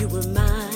you were mine.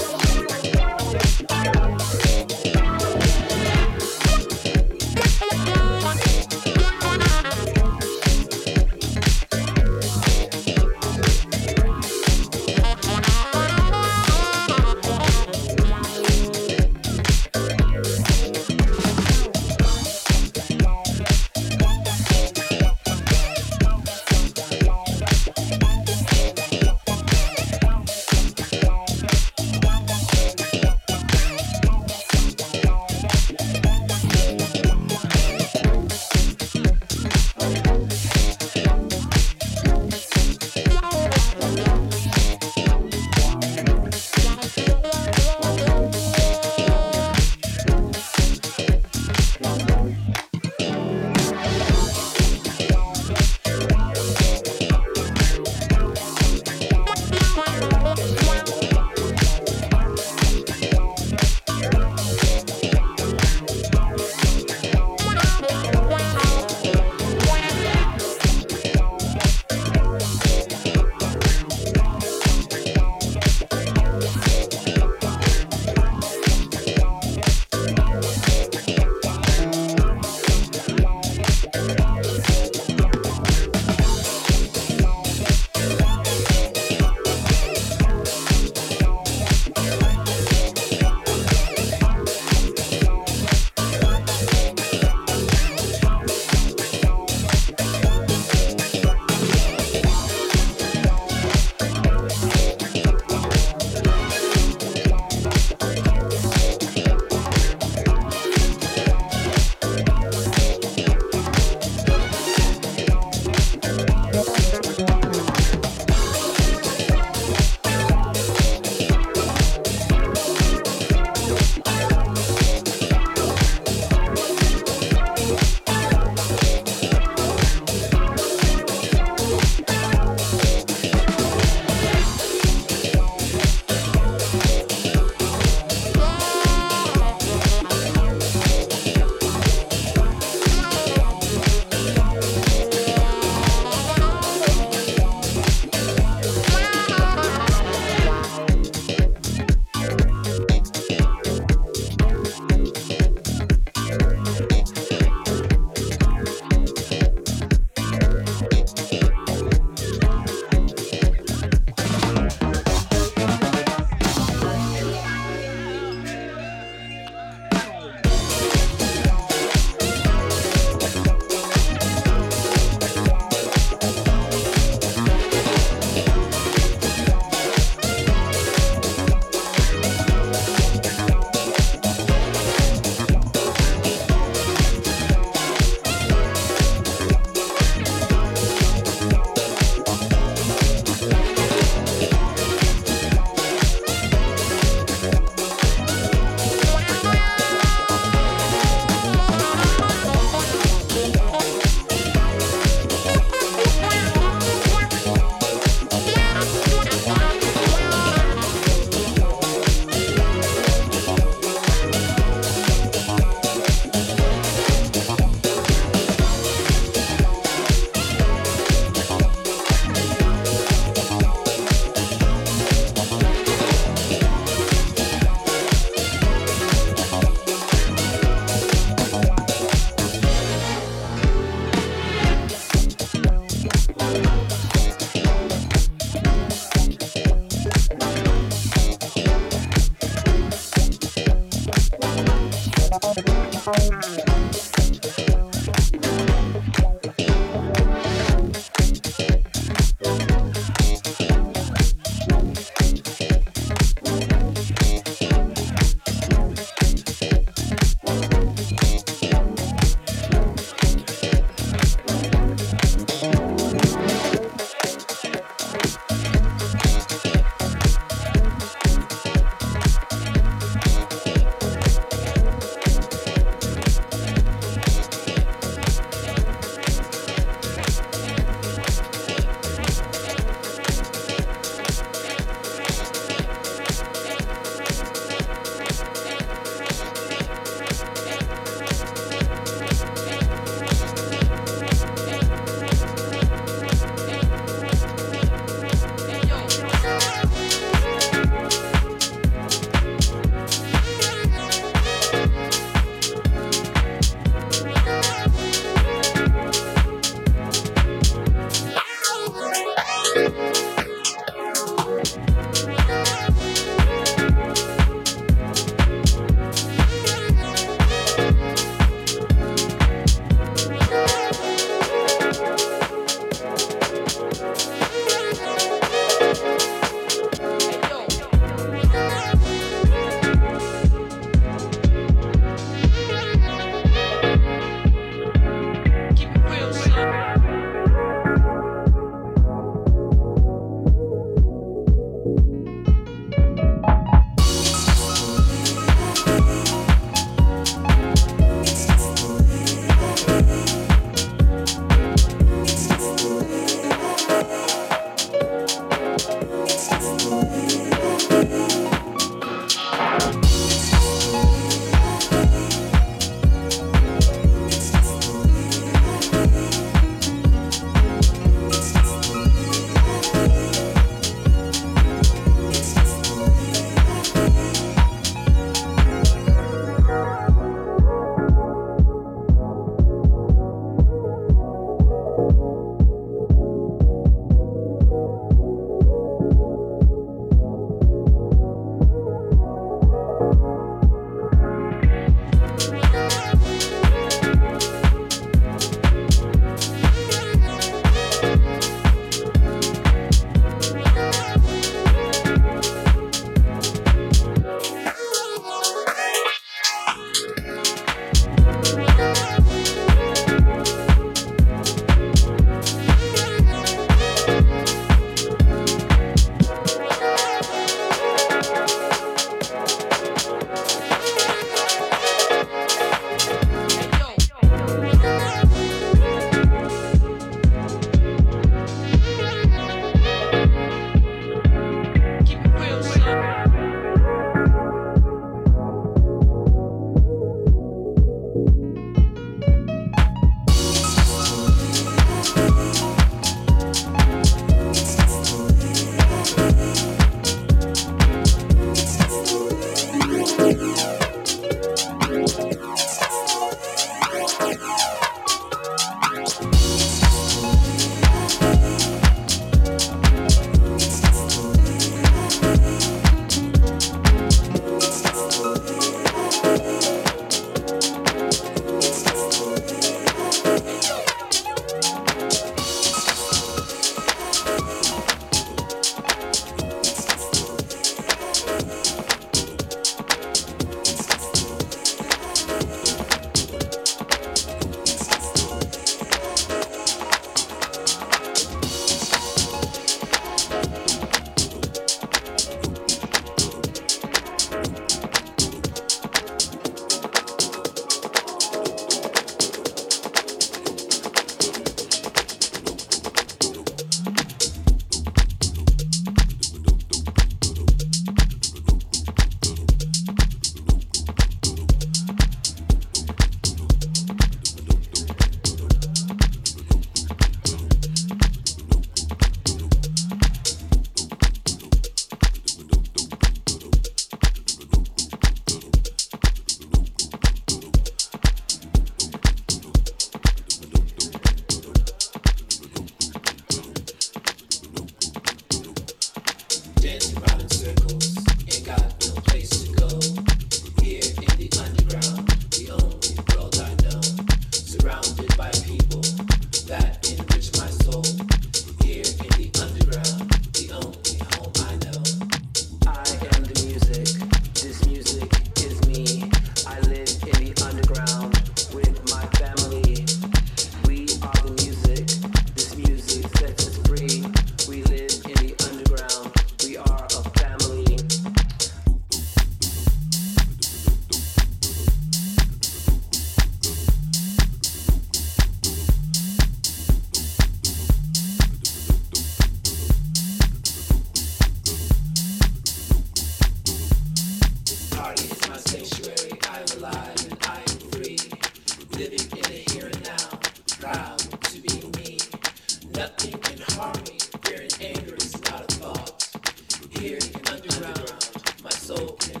Okay.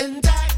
Thank